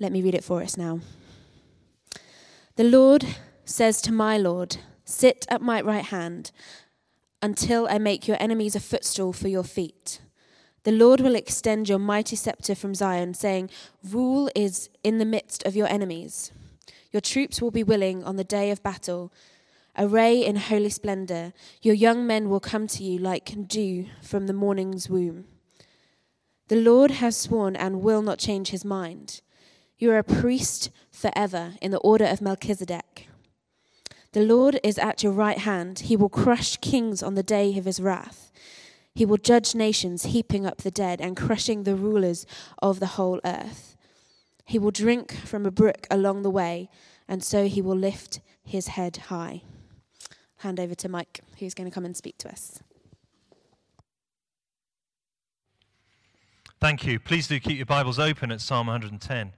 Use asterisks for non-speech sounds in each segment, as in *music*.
Let me read it for us now. The Lord says to my Lord, Sit at my right hand until I make your enemies a footstool for your feet. The Lord will extend your mighty scepter from Zion, saying, Rule is in the midst of your enemies. Your troops will be willing on the day of battle, array in holy splendor. Your young men will come to you like dew from the morning's womb. The Lord has sworn and will not change his mind. You are a priest forever in the order of Melchizedek. The Lord is at your right hand. He will crush kings on the day of his wrath. He will judge nations, heaping up the dead and crushing the rulers of the whole earth. He will drink from a brook along the way, and so he will lift his head high. Hand over to Mike, who's going to come and speak to us. Thank you. Please do keep your Bibles open at Psalm 110.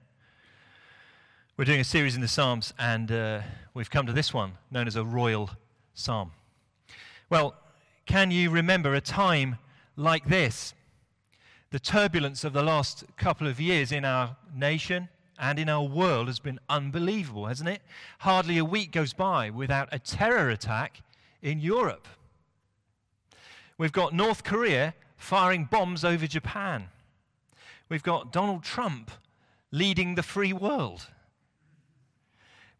We're doing a series in the Psalms, and uh, we've come to this one, known as a royal psalm. Well, can you remember a time like this? The turbulence of the last couple of years in our nation and in our world has been unbelievable, hasn't it? Hardly a week goes by without a terror attack in Europe. We've got North Korea firing bombs over Japan. We've got Donald Trump leading the free world.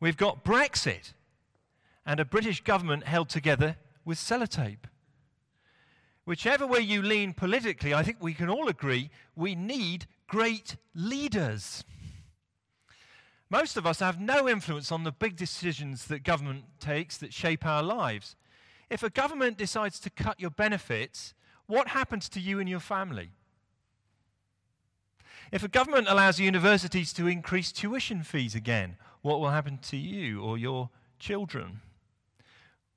We've got Brexit and a British government held together with sellotape. Whichever way you lean politically, I think we can all agree we need great leaders. Most of us have no influence on the big decisions that government takes that shape our lives. If a government decides to cut your benefits, what happens to you and your family? If a government allows universities to increase tuition fees again, what will happen to you or your children?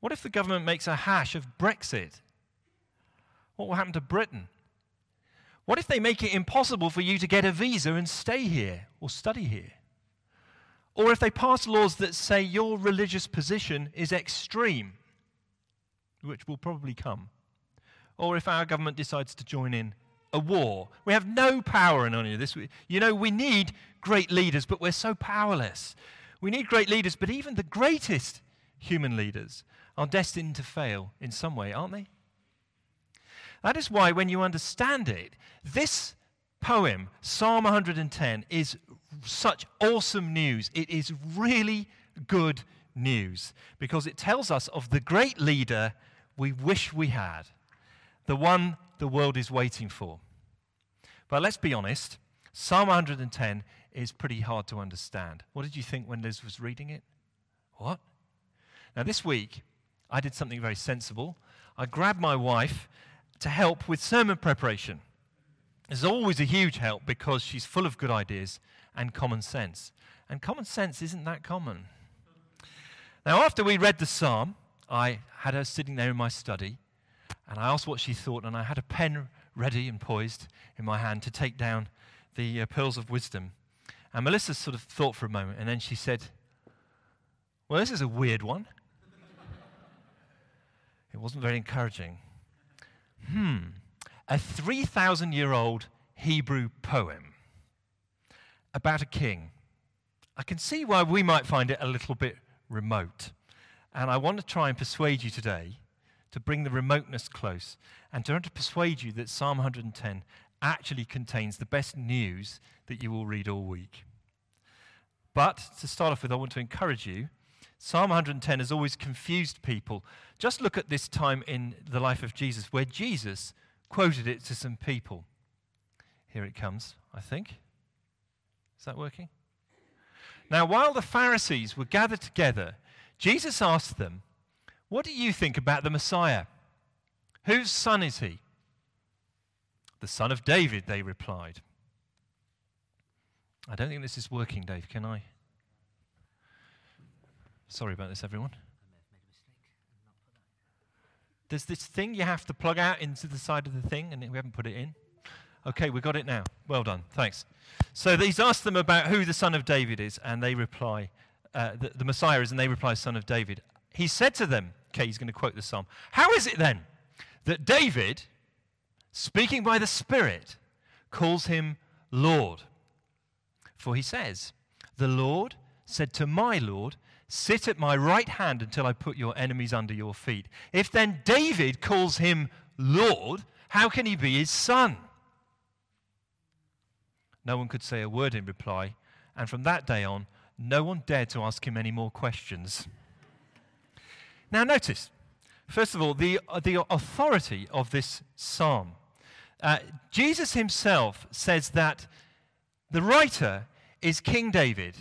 What if the government makes a hash of Brexit? What will happen to Britain? What if they make it impossible for you to get a visa and stay here or study here? Or if they pass laws that say your religious position is extreme, which will probably come? Or if our government decides to join in a war. We have no power in any of this. You know, we need great leaders, but we're so powerless. We need great leaders, but even the greatest human leaders are destined to fail in some way, aren't they? That is why, when you understand it, this poem, Psalm 110, is such awesome news. It is really good news because it tells us of the great leader we wish we had, the one the world is waiting for. But let's be honest, Psalm 110 is pretty hard to understand. What did you think when Liz was reading it? What? Now, this week, I did something very sensible. I grabbed my wife to help with sermon preparation. It's always a huge help because she's full of good ideas and common sense. And common sense isn't that common. Now, after we read the psalm, I had her sitting there in my study and I asked what she thought, and I had a pen ready and poised in my hand to take down the uh, pearls of wisdom. And Melissa sort of thought for a moment, and then she said, Well, this is a weird one. *laughs* it wasn't very encouraging. Hmm, a 3,000 year old Hebrew poem about a king. I can see why we might find it a little bit remote. And I want to try and persuade you today to bring the remoteness close and to, to persuade you that Psalm 110 actually contains the best news that you will read all week. But to start off with, I want to encourage you. Psalm 110 has always confused people. Just look at this time in the life of Jesus where Jesus quoted it to some people. Here it comes, I think. Is that working? Now, while the Pharisees were gathered together, Jesus asked them, What do you think about the Messiah? Whose son is he? The son of David, they replied. I don't think this is working, Dave. Can I? Sorry about this, everyone. There's this thing you have to plug out into the side of the thing, and we haven't put it in. Okay, we got it now. Well done. Thanks. So he's asked them about who the son of David is, and they reply, uh, the, the Messiah is, and they reply, son of David. He said to them, okay, he's going to quote the psalm, How is it then that David, speaking by the Spirit, calls him Lord? For he says, The Lord said to my Lord, Sit at my right hand until I put your enemies under your feet. If then David calls him Lord, how can he be his son? No one could say a word in reply, and from that day on, no one dared to ask him any more questions. Now, notice, first of all, the, uh, the authority of this psalm. Uh, Jesus himself says that the writer is King David,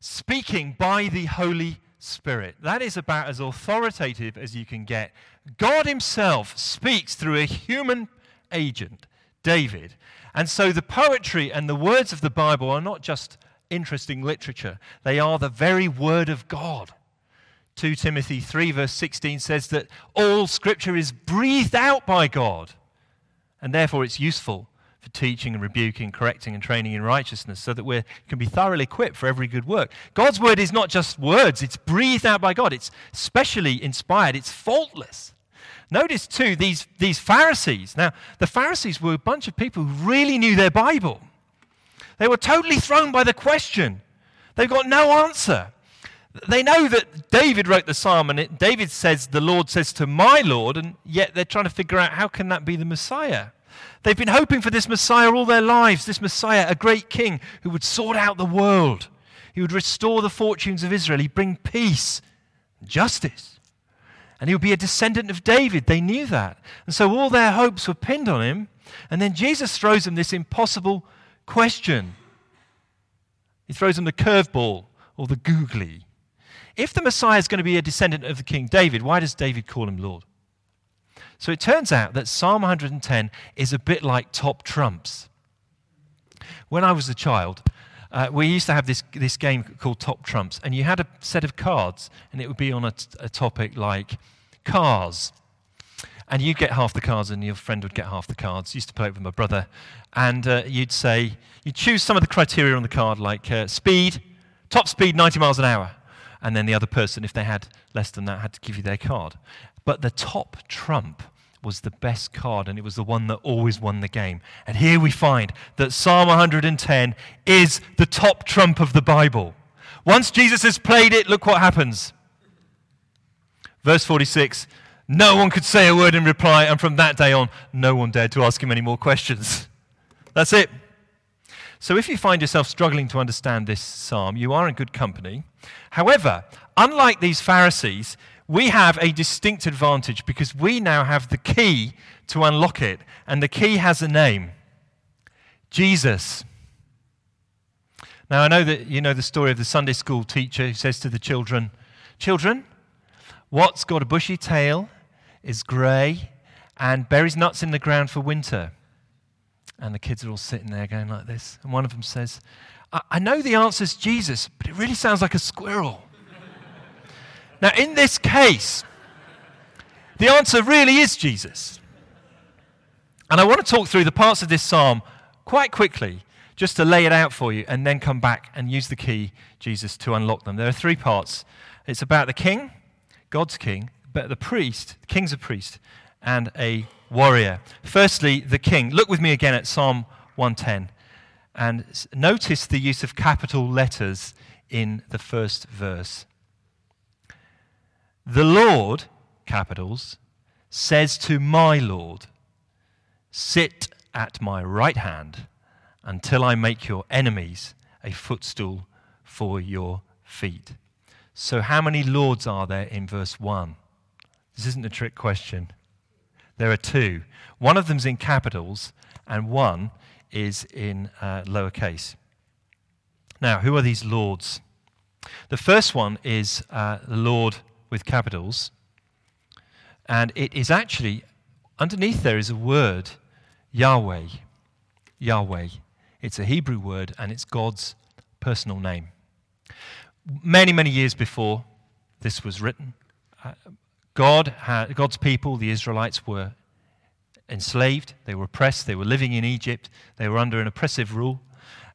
speaking by the Holy Spirit. That is about as authoritative as you can get. God Himself speaks through a human agent, David. And so the poetry and the words of the Bible are not just interesting literature, they are the very Word of God. 2 Timothy 3, verse 16 says that all Scripture is breathed out by God, and therefore it's useful for teaching and rebuking, correcting and training in righteousness, so that we can be thoroughly equipped for every good work. God's word is not just words, it's breathed out by God, it's specially inspired, it's faultless. Notice, too, these, these Pharisees. Now, the Pharisees were a bunch of people who really knew their Bible. They were totally thrown by the question. They've got no answer. They know that David wrote the psalm, and it, David says, The Lord says to my Lord, and yet they're trying to figure out how can that be the Messiah? They've been hoping for this Messiah all their lives, this Messiah, a great king who would sort out the world. He would restore the fortunes of Israel. He'd bring peace, justice. And he would be a descendant of David. They knew that. And so all their hopes were pinned on him. And then Jesus throws them this impossible question. He throws them the curveball or the googly. If the Messiah is going to be a descendant of the King David, why does David call him Lord? So it turns out that Psalm 110 is a bit like top trumps. When I was a child, uh, we used to have this, this game called Top Trumps, and you had a set of cards, and it would be on a, a topic like cars. And you'd get half the cards, and your friend would get half the cards. I used to play it with my brother. And uh, you'd say, you'd choose some of the criteria on the card, like uh, speed, top speed 90 miles an hour. And then the other person, if they had less than that, had to give you their card. But the top trump was the best card, and it was the one that always won the game. And here we find that Psalm 110 is the top trump of the Bible. Once Jesus has played it, look what happens. Verse 46 No one could say a word in reply, and from that day on, no one dared to ask him any more questions. *laughs* That's it. So if you find yourself struggling to understand this psalm, you are in good company. However, unlike these Pharisees, we have a distinct advantage because we now have the key to unlock it, and the key has a name Jesus. Now, I know that you know the story of the Sunday school teacher who says to the children, Children, what's got a bushy tail, is grey, and buries nuts in the ground for winter? And the kids are all sitting there going like this. And one of them says, I, I know the answer is Jesus, but it really sounds like a squirrel. *laughs* Now, in this case, the answer really is Jesus. And I want to talk through the parts of this psalm quite quickly, just to lay it out for you, and then come back and use the key, Jesus, to unlock them. There are three parts it's about the king, God's king, but the priest, the king's a priest, and a warrior. Firstly, the king. Look with me again at Psalm 110 and notice the use of capital letters in the first verse. The Lord, capitals, says to my Lord, Sit at my right hand until I make your enemies a footstool for your feet. So, how many lords are there in verse 1? This isn't a trick question. There are two. One of them's in capitals, and one is in uh, lowercase. Now, who are these lords? The first one is uh, the Lord with capitals. And it is actually, underneath there is a word, Yahweh. Yahweh. It's a Hebrew word and it's God's personal name. Many, many years before this was written, uh, God had, God's people, the Israelites, were enslaved, they were oppressed, they were living in Egypt, they were under an oppressive rule,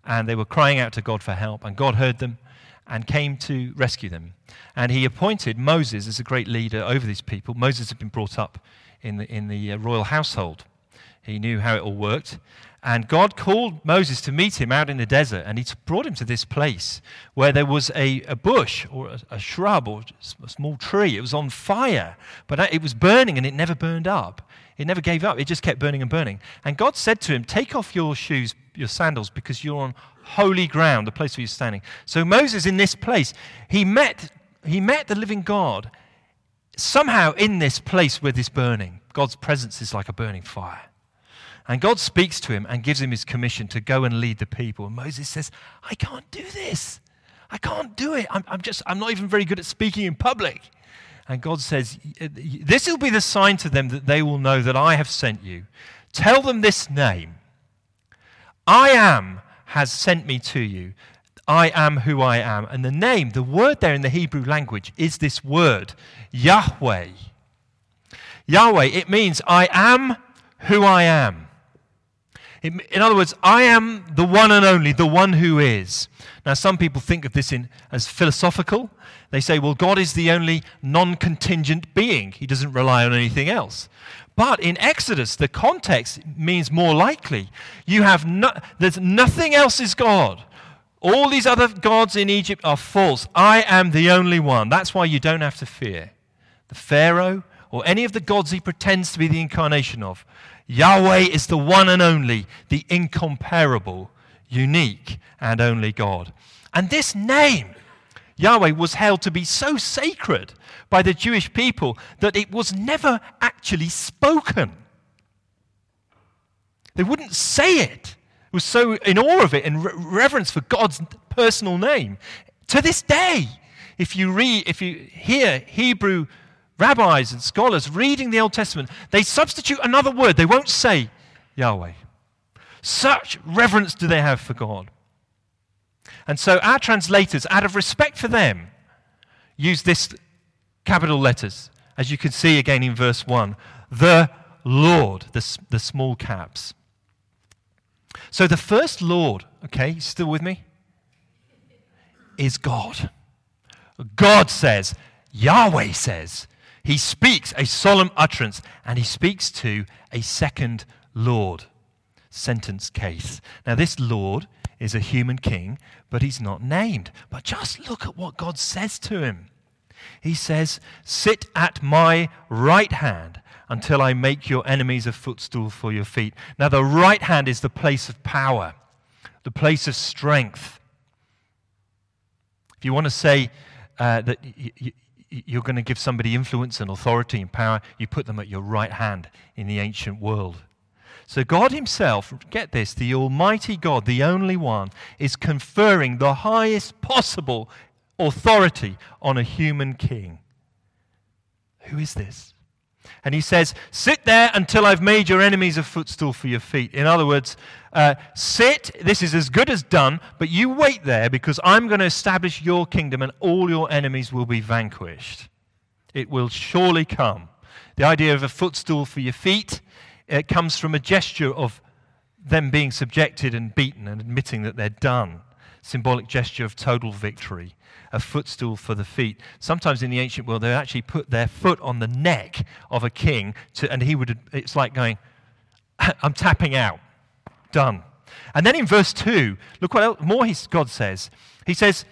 and they were crying out to God for help, and God heard them and came to rescue them. And he appointed Moses as a great leader over these people. Moses had been brought up in the, in the uh, royal household. He knew how it all worked. And God called Moses to meet him out in the desert, and he brought him to this place where there was a, a bush or a, a, shrub or a small tree. It was on fire, but it was burning and it never burned up. It never gave up, it just kept burning and burning. And God said to him, Take off your shoes, your sandals, because you're on holy ground, the place where you're standing. So Moses, in this place, he met, he met the living God somehow in this place where this burning. God's presence is like a burning fire. And God speaks to him and gives him his commission to go and lead the people. And Moses says, I can't do this. I can't do it. I'm, I'm just, I'm not even very good at speaking in public. And God says, This will be the sign to them that they will know that I have sent you. Tell them this name I am has sent me to you. I am who I am. And the name, the word there in the Hebrew language, is this word, Yahweh. Yahweh, it means I am who I am. In other words, I am the one and only, the one who is. Now, some people think of this in, as philosophical. They say, well, God is the only non contingent being, He doesn't rely on anything else. But in Exodus, the context means more likely. You have no, there's nothing else is God. All these other gods in Egypt are false. I am the only one. That's why you don't have to fear the Pharaoh or any of the gods he pretends to be the incarnation of. Yahweh is the one and only, the incomparable, unique, and only God. And this name, Yahweh, was held to be so sacred by the Jewish people that it was never actually spoken. They wouldn't say it. It was so in awe of it and reverence for God's personal name. To this day, if you read, if you hear Hebrew rabbis and scholars reading the Old Testament, they substitute another word. They won't say Yahweh. Such reverence do they have for God. And so our translators, out of respect for them, use this capital letters, as you can see again in verse 1. The Lord, the, the small caps. So the first Lord, okay, still with me? Is God. God says, Yahweh says, he speaks a solemn utterance and he speaks to a second Lord. Sentence case. Now, this Lord is a human king, but he's not named. But just look at what God says to him. He says, Sit at my right hand until I make your enemies a footstool for your feet. Now, the right hand is the place of power, the place of strength. If you want to say uh, that you're going to give somebody influence and authority and power, you put them at your right hand in the ancient world. So, God Himself, get this, the Almighty God, the only one, is conferring the highest possible authority on a human king. Who is this? And he says, Sit there until I've made your enemies a footstool for your feet. In other words, uh, sit, this is as good as done, but you wait there because I'm going to establish your kingdom and all your enemies will be vanquished. It will surely come. The idea of a footstool for your feet it comes from a gesture of them being subjected and beaten and admitting that they're done. Symbolic gesture of total victory a footstool for the feet. Sometimes in the ancient world, they actually put their foot on the neck of a king, to, and he would, it's like going, *laughs* I'm tapping out. Done. And then in verse 2, look what more God says. He says,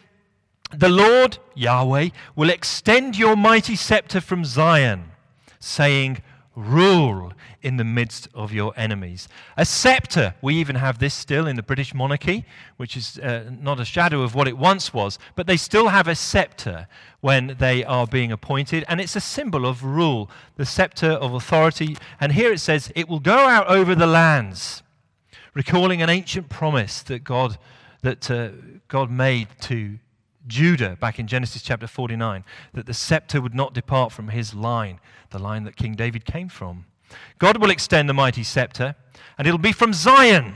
The Lord, Yahweh, will extend your mighty scepter from Zion, saying, Rule in the midst of your enemies. A scepter, we even have this still in the British monarchy, which is uh, not a shadow of what it once was, but they still have a scepter when they are being appointed, and it's a symbol of rule, the scepter of authority. And here it says, it will go out over the lands, recalling an ancient promise that God, that, uh, God made to Judah back in Genesis chapter 49, that the scepter would not depart from his line, the line that King David came from. God will extend the mighty scepter, and it'll be from Zion.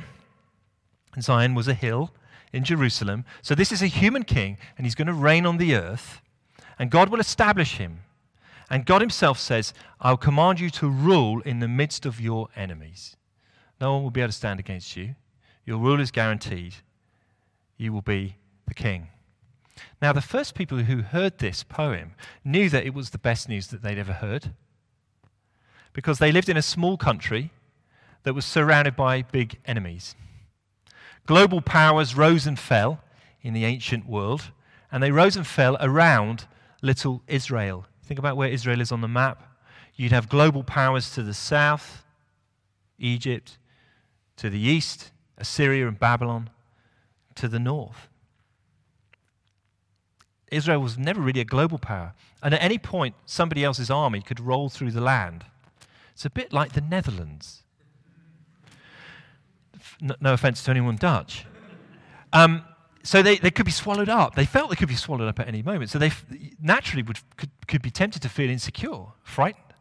And Zion was a hill in Jerusalem. So this is a human king, and he's going to reign on the earth, and God will establish him. And God himself says, I'll command you to rule in the midst of your enemies. No one will be able to stand against you. Your rule is guaranteed. You will be the king. Now, the first people who heard this poem knew that it was the best news that they'd ever heard because they lived in a small country. that was surrounded by big enemies. Global powers rose and fell in the ancient world, and they rose and fell around little Israel. Think about where Israel is on the map. You'd have global powers to the south, Egypt, to the east, Assyria and Babylon, to the north. Israel was never really a global power. And at any point, somebody else's army could roll through the land. It's a bit like the Netherlands. No offense to anyone Dutch. Um, so they, they could be swallowed up. They felt they could be swallowed up at any moment. So they f- naturally would, could, could be tempted to feel insecure, frightened.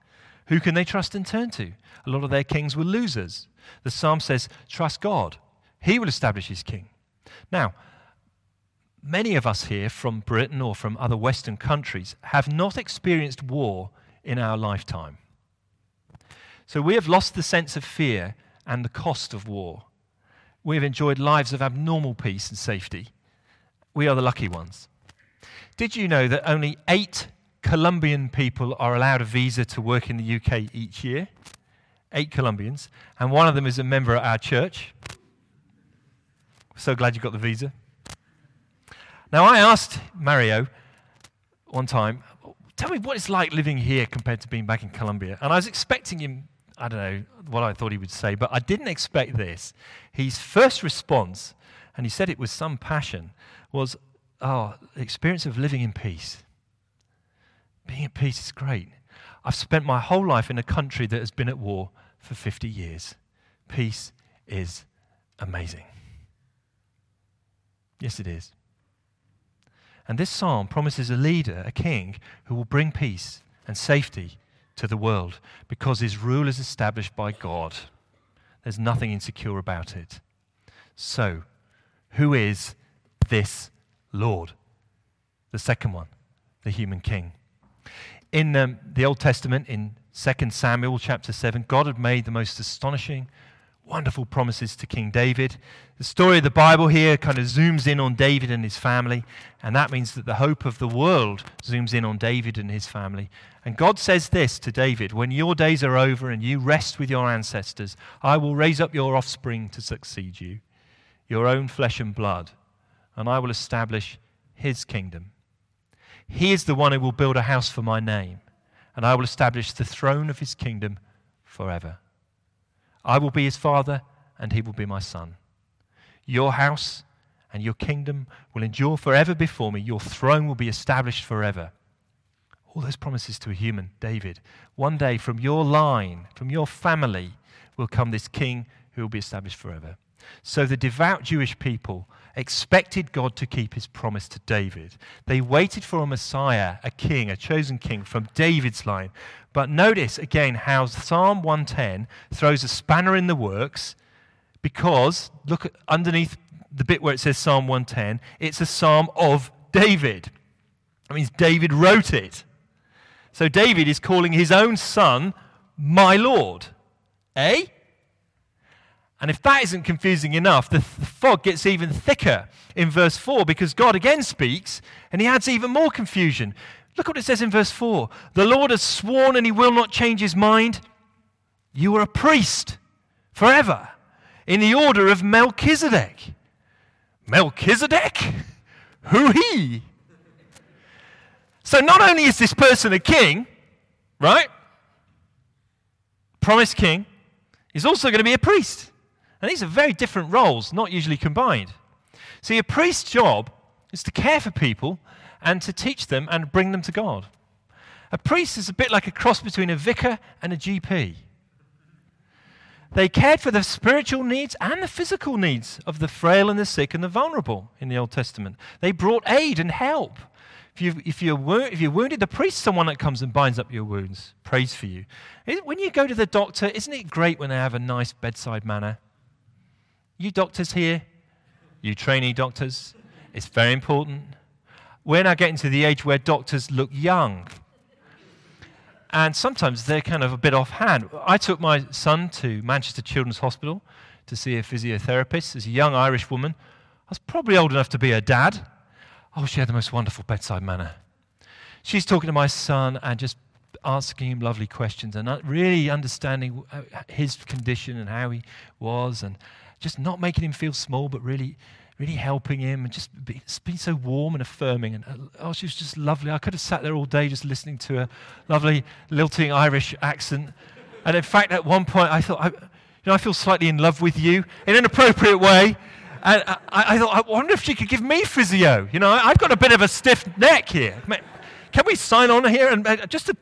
Who can they trust and turn to? A lot of their kings were losers. The psalm says, Trust God. He will establish his king. Now, many of us here from Britain or from other Western countries have not experienced war in our lifetime. So we have lost the sense of fear and the cost of war. We have enjoyed lives of abnormal peace and safety. We are the lucky ones. Did you know that only eight Colombian people are allowed a visa to work in the UK each year? Eight Colombians. And one of them is a member at our church. So glad you got the visa. Now, I asked Mario one time, tell me what it's like living here compared to being back in Colombia. And I was expecting him, I don't know what I thought he would say, but I didn't expect this. His first response, and he said it with some passion, was, Oh, the experience of living in peace. Being at peace is great. I've spent my whole life in a country that has been at war for 50 years. Peace is amazing. Yes, it is. And this psalm promises a leader, a king, who will bring peace and safety to the world because his rule is established by God. There's nothing insecure about it. So, who is this Lord? The second one, the human king. In um, the Old Testament, in 2 Samuel chapter 7, God had made the most astonishing wonderful promises to King David. The story of the Bible here kind of zooms in on David and his family, and that means that the hope of the world zooms in on David and his family. And God says this to David When your days are over and you rest with your ancestors, I will raise up your offspring to succeed you, your own flesh and blood, and I will establish his kingdom. He is the one who will build a house for my name, and I will establish the throne of his kingdom forever. I will be his father, and he will be my son. Your house and your kingdom will endure forever before me. Your throne will be established forever. All those promises to a human, David. One day from your line, from your family, will come this king who will be established forever. So the devout Jewish people expected God to keep his promise to David. They waited for a Messiah, a king, a chosen king from David's line. But notice again how Psalm 110 throws a spanner in the works because look at underneath the bit where it says Psalm 110, it's a psalm of David. That means David wrote it. So David is calling his own son my Lord. Eh? And if that isn't confusing enough, the, the fog gets even thicker in verse 4 because God again speaks and he adds even more confusion. Look what it says in verse 4 The Lord has sworn and he will not change his mind. You are a priest forever in the order of Melchizedek. Melchizedek? Who he? So not only is this person a king, right? Promised king, he's also going to be a priest. And these are very different roles, not usually combined. See, a priest's job is to care for people and to teach them and bring them to God. A priest is a bit like a cross between a vicar and a GP. They cared for the spiritual needs and the physical needs of the frail and the sick and the vulnerable in the Old Testament. They brought aid and help. If, you, if, you're, if you're wounded, the priest is someone that comes and binds up your wounds, prays for you. When you go to the doctor, isn't it great when they have a nice bedside manner? You doctors here, you trainee doctors, it's very important. We're now getting to the age where doctors look young. And sometimes they're kind of a bit offhand. I took my son to Manchester Children's Hospital to see a physiotherapist as a young Irish woman. I was probably old enough to be her dad. Oh, she had the most wonderful bedside manner. She's talking to my son and just asking him lovely questions and really understanding uh, his condition and how he was and just not making him feel small, but really, really helping him and just be, being so warm and affirming. And uh, oh, she was just lovely. I could have sat there all day just listening to a lovely lilting Irish accent. And in fact, at one point, I thought, I, you know, I feel slightly in love with you in an appropriate way. And I, I, thought, I wonder if she could give me physio. You know, I've got a bit of a stiff neck here. Can we sign on here and uh, just to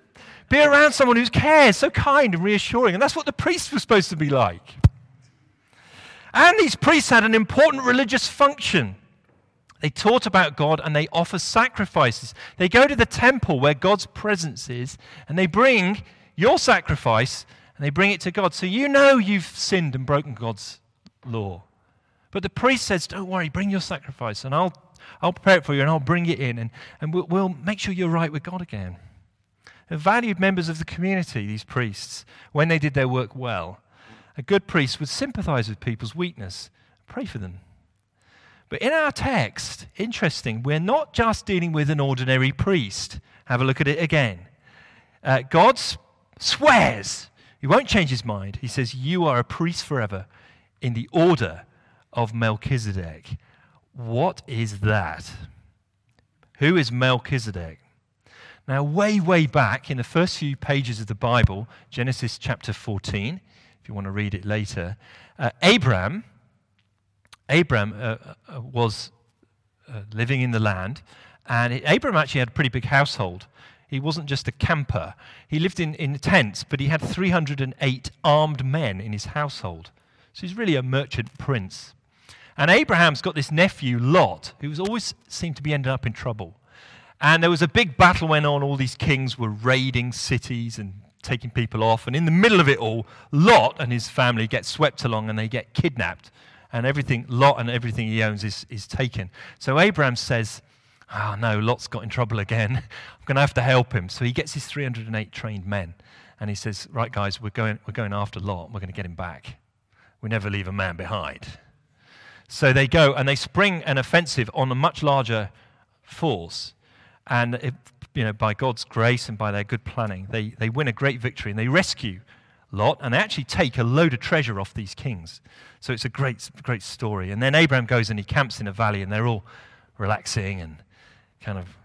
be around someone who cares, so kind and reassuring? And that's what the priest was supposed to be like. And these priests had an important religious function. They taught about God and they offer sacrifices. They go to the temple where God's presence is and they bring your sacrifice and they bring it to God. So you know you've sinned and broken God's law. But the priest says, Don't worry, bring your sacrifice and I'll, I'll prepare it for you and I'll bring it in and, and we'll, we'll make sure you're right with God again. They're valued members of the community, these priests, when they did their work well. A good priest would sympathize with people's weakness, pray for them. But in our text, interesting, we're not just dealing with an ordinary priest. Have a look at it again. Uh, God swears, he won't change his mind. He says, You are a priest forever in the order of Melchizedek. What is that? Who is Melchizedek? Now, way, way back in the first few pages of the Bible, Genesis chapter 14, if you want to read it later, uh, Abraham, Abraham uh, uh, was uh, living in the land, and Abraham actually had a pretty big household. He wasn't just a camper. He lived in, in tents, but he had 308 armed men in his household. So he's really a merchant prince. And Abraham's got this nephew, Lot, who always seemed to be ending up in trouble. And there was a big battle went on. All these kings were raiding cities and taking people off. And in the middle of it all, Lot and his family get swept along and they get kidnapped. And everything, Lot and everything he owns is, is taken. So Abraham says, Oh no, Lot's got in trouble again. *laughs* I'm going to have to help him. So he gets his 308 trained men. And he says, Right, guys, we're going, we're going after Lot. We're going to get him back. We never leave a man behind. So they go and they spring an offensive on a much larger force. And it, you know, by God's grace and by their good planning, they, they win a great victory and they rescue Lot and they actually take a load of treasure off these kings. So it's a great, great story. And then Abraham goes and he camps in a valley and they're all relaxing and kind of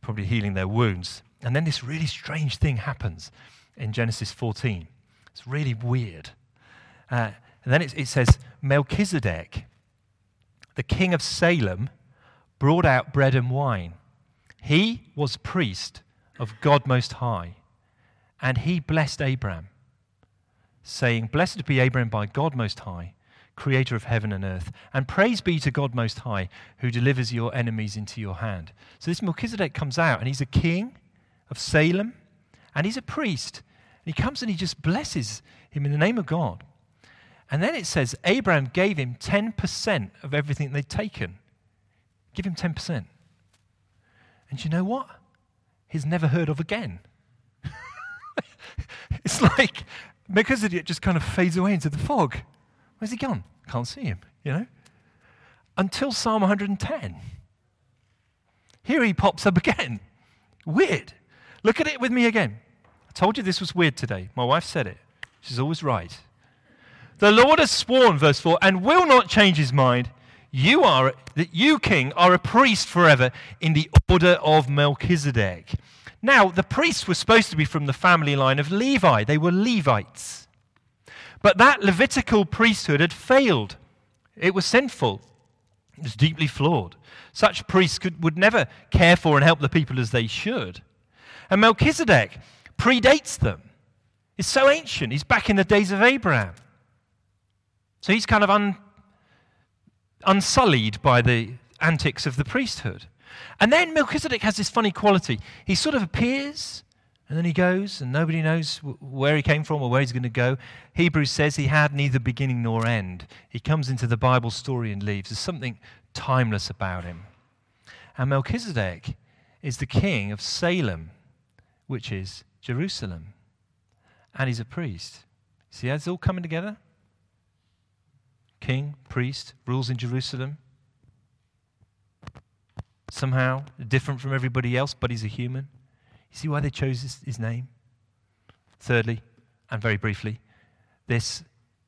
probably healing their wounds. And then this really strange thing happens in Genesis 14. It's really weird. Uh, and then it, it says Melchizedek, the king of Salem, brought out bread and wine. He was priest of God Most High, and he blessed Abraham, saying, Blessed be Abraham by God Most High, creator of heaven and earth, and praise be to God Most High, who delivers your enemies into your hand. So this Melchizedek comes out, and he's a king of Salem, and he's a priest. And he comes and he just blesses him in the name of God. And then it says Abraham gave him 10% of everything they'd taken. Give him 10%. And you know what? He's never heard of again. *laughs* it's like Melchizedek just kind of fades away into the fog. Where's he gone? Can't see him, you know? Until Psalm 110. Here he pops up again. Weird. Look at it with me again. I told you this was weird today. My wife said it. She's always right. The Lord has sworn, verse 4, and will not change his mind. You are, that you, king, are a priest forever in the order of Melchizedek. Now, the priests were supposed to be from the family line of Levi. They were Levites. But that Levitical priesthood had failed. It was sinful. It was deeply flawed. Such priests could, would never care for and help the people as they should. And Melchizedek predates them. He's so ancient. He's back in the days of Abraham. So he's kind of un, unsullied by the antics of the priesthood. And then Melchizedek has this funny quality. He sort of appears and then he goes, and nobody knows where he came from or where he's going to go. Hebrews says he had neither beginning nor end. He comes into the Bible story and leaves. There's something timeless about him. And Melchizedek is the king of Salem, which is Jerusalem. And he's a priest. See how it's all coming together? King, priest, rules in Jerusalem. Somehow different from everybody else, but he's a human. You see why they chose his, name? Thirdly, and very briefly, this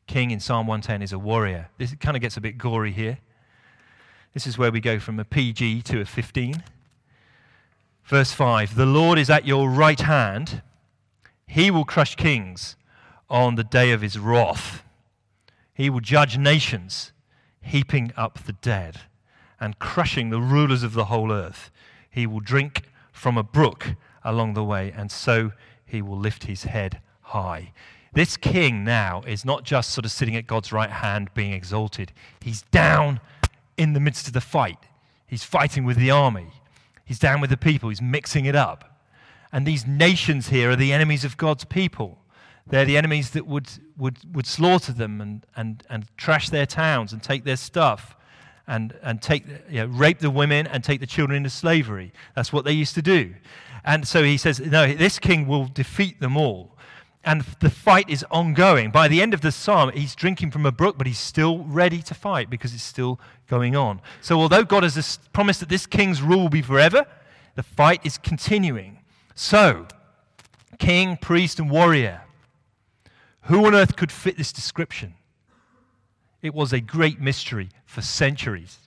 king in Psalm 110 is a warrior. This kind of gets a bit gory here. This is where we go from a PG to a 15. Verse 5 The Lord is at your right hand, he will crush kings on the day of his wrath. He will judge nations, heaping up the dead and crushing the rulers of the whole earth. He will drink from a brook along the way, and so he will lift his head high. This king now is not just sort of sitting at God's right hand being exalted, he's down in the midst of the fight. He's fighting with the army, he's down with the people, he's mixing it up. And these nations here are the enemies of God's people. They're the enemies that would, would, would slaughter them and, and, and trash their towns and take their stuff and, and take, you know, rape the women and take the children into slavery. That's what they used to do. And so he says, no, this king will defeat them all. And the fight is ongoing. By the end of the psalm, he's drinking from a brook, but he's still ready to fight because it's still going on. So, although God has promised that this king's rule will be forever, the fight is continuing. So, king, priest, and warrior. Who on earth could fit this description? It was a great mystery for centuries.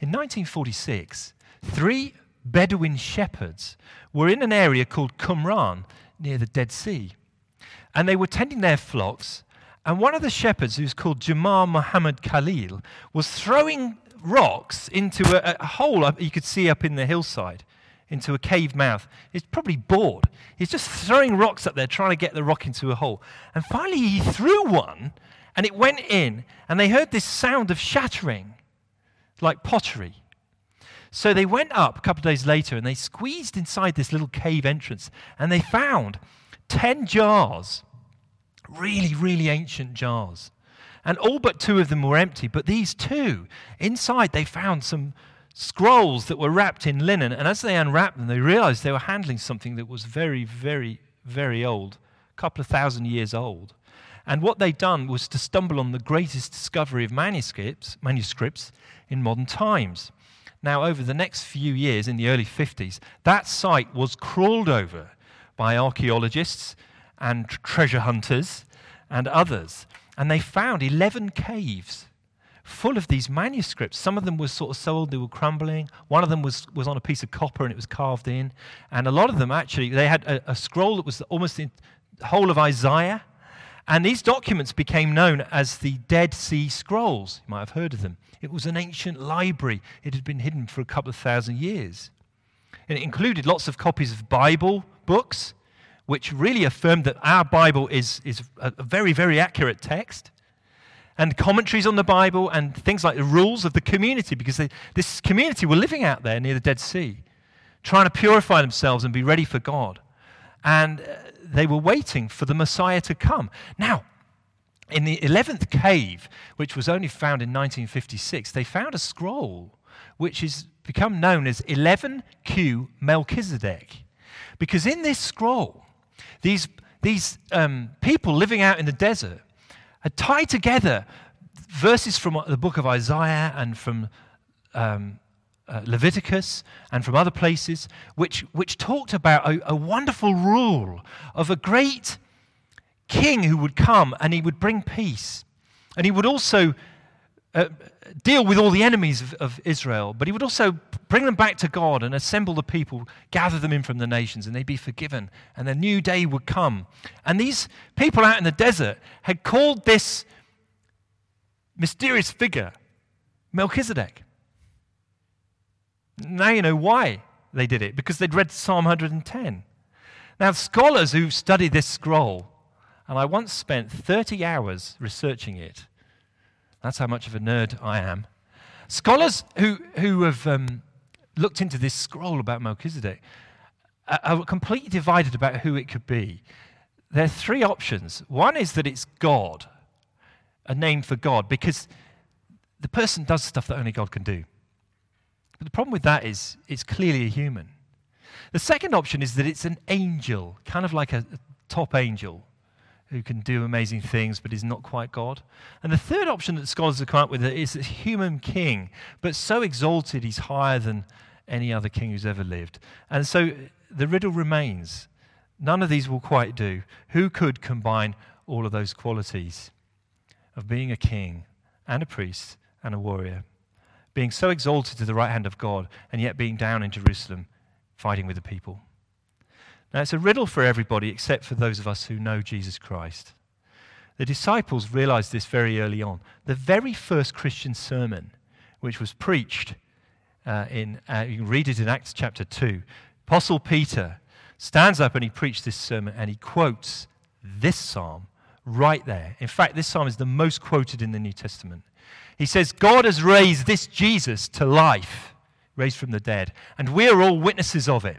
In 1946, three Bedouin shepherds were in an area called Qumran near the Dead Sea. And they were tending their flocks. And one of the shepherds, who's called Jamar Muhammad Khalil, was throwing rocks into a, a hole you could see up in the hillside, into a cave mouth. He's probably bored. He's just throwing rocks up there, trying to get the rock into a hole. And finally, he threw one, and it went in, and they heard this sound of shattering, like pottery. So they went up a couple of days later and they squeezed inside this little cave entrance and they found 10 jars, really, really ancient jars. And all but two of them were empty, but these two, inside they found some scrolls that were wrapped in linen. And as they unwrapped them, they realized they were handling something that was very, very, very old, a couple of thousand years old. And what they'd done was to stumble on the greatest discovery of manuscripts, manuscripts in modern times. Now, over the next few years, in the early 50s, that site was crawled over by archaeologists and treasure hunters and others. And they found 11 caves full of these manuscripts. Some of them were sort of so old they were crumbling. One of them was, was on a piece of copper and it was carved in. And a lot of them actually, they had a, a scroll that was almost the whole of Isaiah. And these documents became known as the Dead Sea Scrolls. You might have heard of them. It was an ancient library. It had been hidden for a couple of thousand years. And it included lots of copies of Bible books, which really affirmed that our Bible is, is a very, very accurate text. And commentaries on the Bible and things like the rules of the community, because they, this community were living out there near the Dead Sea, trying to purify themselves and be ready for God. And uh, they were waiting for the Messiah to come. Now, in the 11th cave, which was only found in 1956, they found a scroll which has become known as 11Q Melchizedek. Because in this scroll, these, these um, people living out in the desert had tied together verses from the book of Isaiah and from um, uh, Leviticus and from other places, which, which talked about a, a wonderful rule of a great king who would come and he would bring peace. And he would also uh, deal with all the enemies of, of, Israel, but he would also bring them back to God and assemble the people, gather them in from the nations, and they'd be forgiven. And a new day would come. And these people out in the desert had called this mysterious figure Melchizedek. Now you know why they did it, because they'd read Psalm 110. Now, scholars who study this scroll and I once spent 30 hours researching it. That's how much of a nerd I am. Scholars who, who have um, looked into this scroll about Melchizedek are, are completely divided about who it could be. There are three options. One is that it's God, a name for God, because the person does stuff that only God can do. But the problem with that is it's clearly a human. The second option is that it's an angel, kind of like a top angel who can do amazing things but is not quite God. And the third option that scholars have come up with is a human king, but so exalted he's higher than any other king who's ever lived. And so the riddle remains None of these will quite do. Who could combine all of those qualities of being a king and a priest and a warrior? Being so exalted to the right hand of God and yet being down in Jerusalem fighting with the people. Now, it's a riddle for everybody except for those of us who know Jesus Christ. The disciples realized this very early on. The very first Christian sermon, which was preached uh, in, uh, you can read it in Acts chapter 2, Apostle Peter stands up and he preached this sermon and he quotes this psalm right there. In fact, this psalm is the most quoted in the New Testament. He says, God has raised this Jesus to life, raised from the dead, and we are all witnesses of it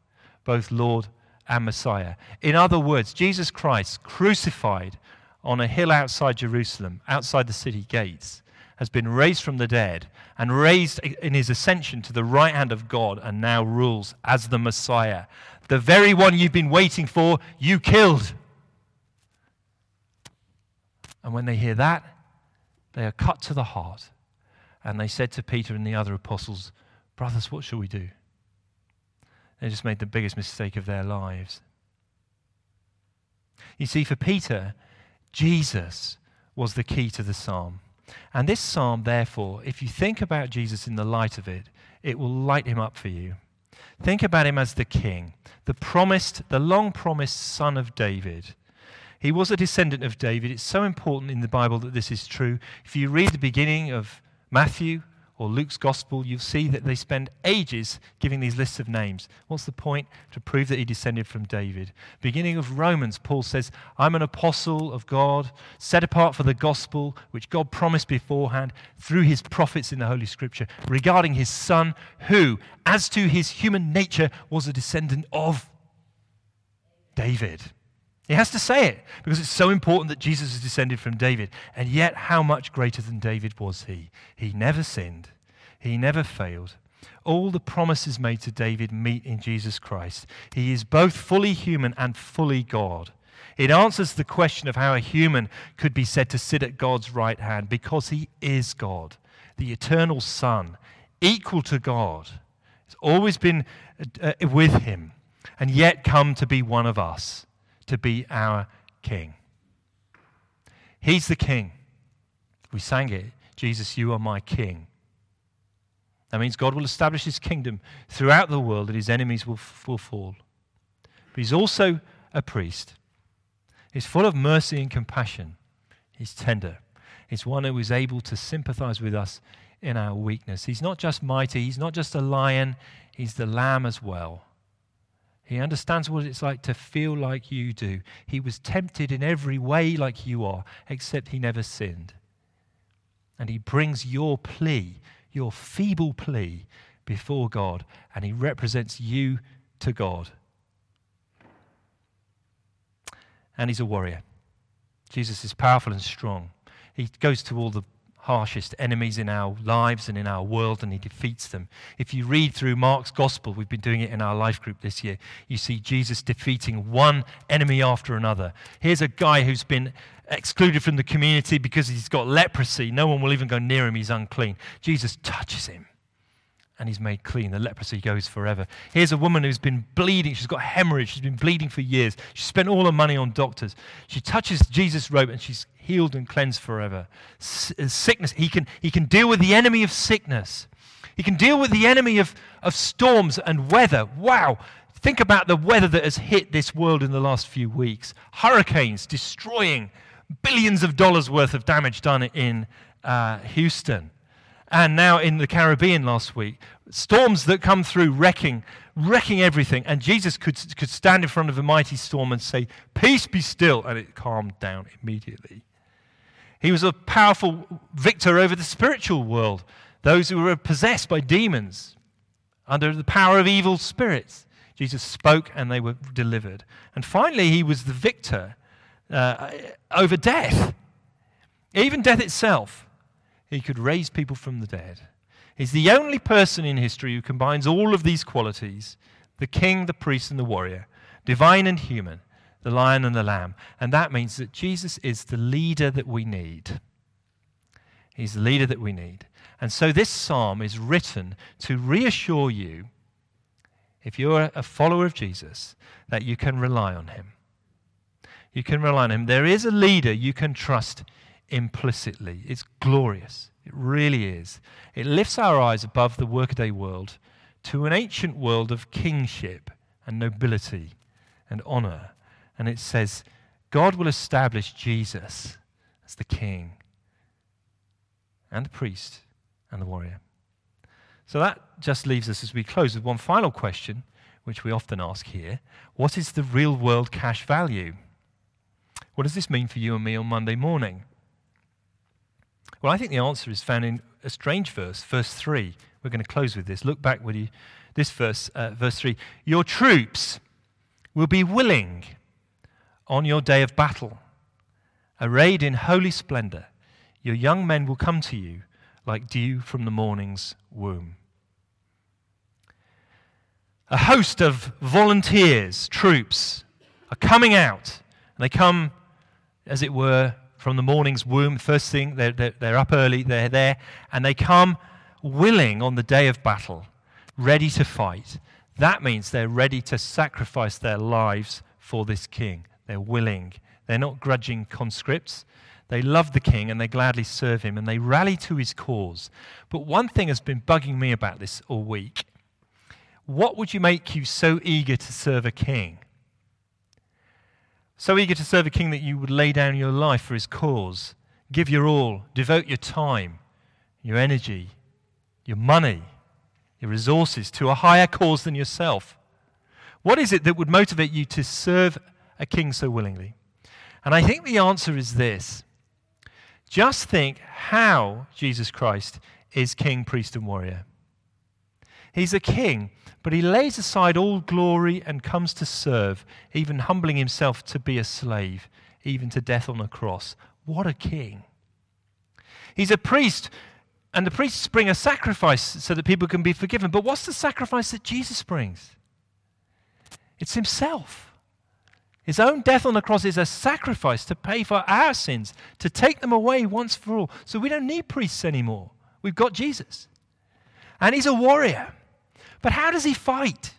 both Lord and Messiah. In other words, Jesus Christ, crucified on a hill outside Jerusalem, outside the city gates, has been raised from the dead and raised in his ascension to the right hand of God and now rules as the Messiah. The very one you've been waiting for, you killed. And when they hear that, they are cut to the heart. And they said to Peter and the other apostles, Brothers, what shall we do? They just made the biggest mistake of their lives. You see, for Peter, Jesus was the key to the psalm. And this psalm, therefore, if you think about Jesus in the light of it, it will light him up for you. Think about him as the king, the promised, the long promised son of David. He was a descendant of David. It's so important in the Bible that this is true. If you read the beginning of Matthew, or Luke's gospel, you'll see that they spend ages giving these lists of names. What's the point? To prove that he descended from David. Beginning of Romans, Paul says, I'm an apostle of God, set apart for the gospel, which God promised beforehand through his prophets in the Holy Scripture, regarding his son, who, as to his human nature, was a descendant of David. He has to say it because it's so important that Jesus is descended from David. And yet, how much greater than David was he? He never sinned, he never failed. All the promises made to David meet in Jesus Christ. He is both fully human and fully God. It answers the question of how a human could be said to sit at God's right hand because he is God, the eternal Son, equal to God. He's always been uh, with him and yet come to be one of us to be our king. He's the king. We sang it Jesus, you are my king. That means God will establish his kingdom throughout the world and his enemies will, will fall. But he's also a priest. He's full of mercy and compassion. He's tender. He's one who is able to sympathize with us in our weakness. He's not just mighty, he's not just a lion, he's the lamb as well. He understands what it's like to feel like you do. He was tempted in every way like you are, except he never sinned. And he brings your plea, your feeble plea, before God, and he represents you to God. And he's a warrior. Jesus is powerful and strong. He goes to all the harshest enemies in our lives and in our world, and he defeats them. If you read through Mark's gospel, we've been doing it in our life group this year, you see Jesus defeating one enemy after another. Here's a guy who's been excluded from the community because he's got leprosy. No one will even go near him, he's unclean. Jesus touches him and he's made clean. The leprosy goes forever. Here's a woman who's been bleeding. She's got hemorrhage. She's been bleeding for years. She spent all her money on doctors. She touches Jesus' robe and she's healed and cleansed forever. S- uh, sickness, he can, he can deal with the enemy of sickness. He can deal with the enemy of, of storms and weather. Wow. Think about the weather that has hit this world in the last few weeks. Hurricanes destroying billions of dollars worth of damage done in uh, Houston and now in the Caribbean last week. Storms that come through wrecking, wrecking everything. And Jesus could, could stand in front of a mighty storm and say, Peace be still. And it calmed down immediately. He was a powerful victor over the spiritual world, those who were possessed by demons under the power of evil spirits. Jesus spoke and they were delivered. And finally, he was the victor uh, over death, even death itself. He could raise people from the dead. He's the only person in history who combines all of these qualities the king, the priest, and the warrior, divine and human, the lion and the lamb. And that means that Jesus is the leader that we need. He's the leader that we need. And so this psalm is written to reassure you, if you're a follower of Jesus, that you can rely on him. You can rely on him. There is a leader you can trust implicitly. It's glorious. It really is. It lifts our eyes above the workaday world to an ancient world of kingship and nobility and honor. And it says, God will establish Jesus as the king and the priest and the warrior. So that just leaves us as we close with one final question, which we often ask here What is the real world cash value? What does this mean for you and me on Monday morning? Well, I think the answer is found in a strange verse, verse 3. We're going to close with this. Look back with you. This verse, uh, verse 3. Your troops will be willing on your day of battle, arrayed in holy splendor. Your young men will come to you like dew from the morning's womb. A host of volunteers, troops, are coming out. And they come, as it were, from the morning's womb. First thing, they're, they're, they're up early, they're there, and they come willing on the day of battle, ready to fight. That means they're ready to sacrifice their lives for this king. They're willing. They're not grudging conscripts. They love the king and they gladly serve him and they rally to his cause. But one thing has been bugging me about this all week. What would you make you so eager to serve a king? So eager to serve a king that you would lay down your life for his cause, give your all, devote your time, your energy, your money, your resources to a higher cause than yourself. What is it that would motivate you to serve a king so willingly? And I think the answer is this just think how Jesus Christ is king, priest, and warrior. He's a king, but he lays aside all glory and comes to serve, even humbling himself to be a slave, even to death on a cross. What a king! He's a priest, and the priests bring a sacrifice so that people can be forgiven. But what's the sacrifice that Jesus brings? It's himself. His own death on the cross is a sacrifice to pay for our sins, to take them away once for all. So we don't need priests anymore. We've got Jesus. And he's a warrior. But how does he fight?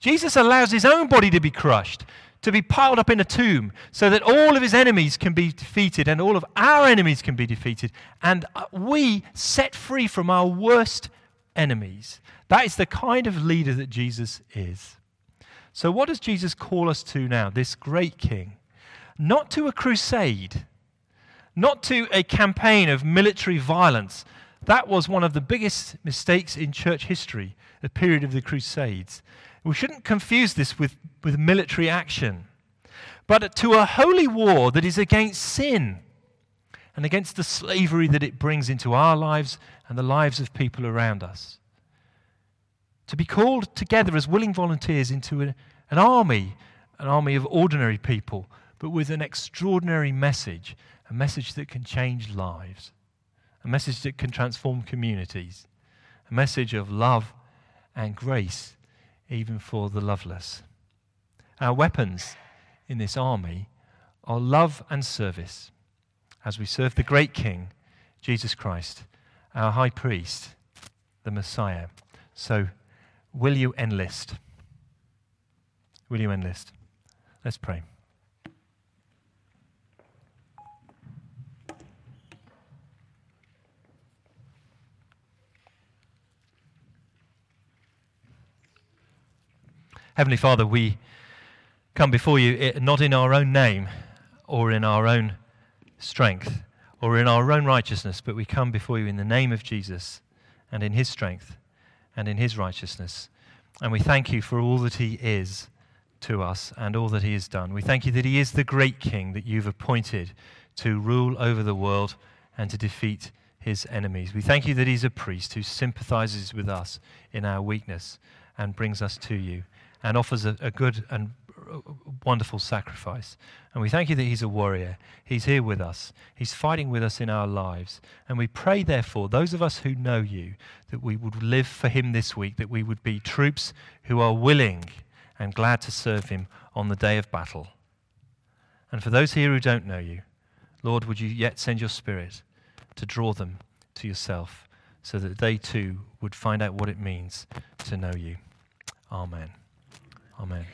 Jesus allows his own body to be crushed, to be piled up in a tomb, so that all of his enemies can be defeated and all of our enemies can be defeated, and uh, we set free from our worst enemies. That is the kind of leader that Jesus is. So, what does Jesus call us to now, this great king? Not to a crusade, not to a campaign of military violence. That was one of the biggest mistakes in church history, the period of the Crusades. We shouldn't confuse this with, with military action, but to a holy war that is against sin and against the slavery that it brings into our lives and the lives of people around us to be called together as willing volunteers into a, an army, an army of ordinary people, but with an extraordinary message, a message that can change lives, a message that can transform communities, a message of love and grace, even for the loveless. Our weapons in this army are love and service as we serve the great King, Jesus Christ, our high priest, the Messiah. So, Will you enlist? Will you enlist? Let's pray. Heavenly Father, we come before you eh, not in our own name or in our own strength or in our own righteousness, but we come before you in the name of Jesus and in his strength and in his righteousness. And we thank you for all that he is to us and all that he has done. We thank you that he is the great king that you've appointed to rule over the world and to defeat his enemies. We thank you that he's a priest who sympathizes with us in our weakness and brings us to you. and offers a, a good and wonderful sacrifice. And we thank you that He's a warrior. He's here with us, He's fighting with us in our lives. And we pray, therefore, those of us who know you, that we would live for Him this week, that we would be troops who are willing and glad to serve Him on the day of battle. And for those here who don't know you, Lord, would you yet send your Spirit to draw them to yourself so that they too would find out what it means to know you? Amen. Amen.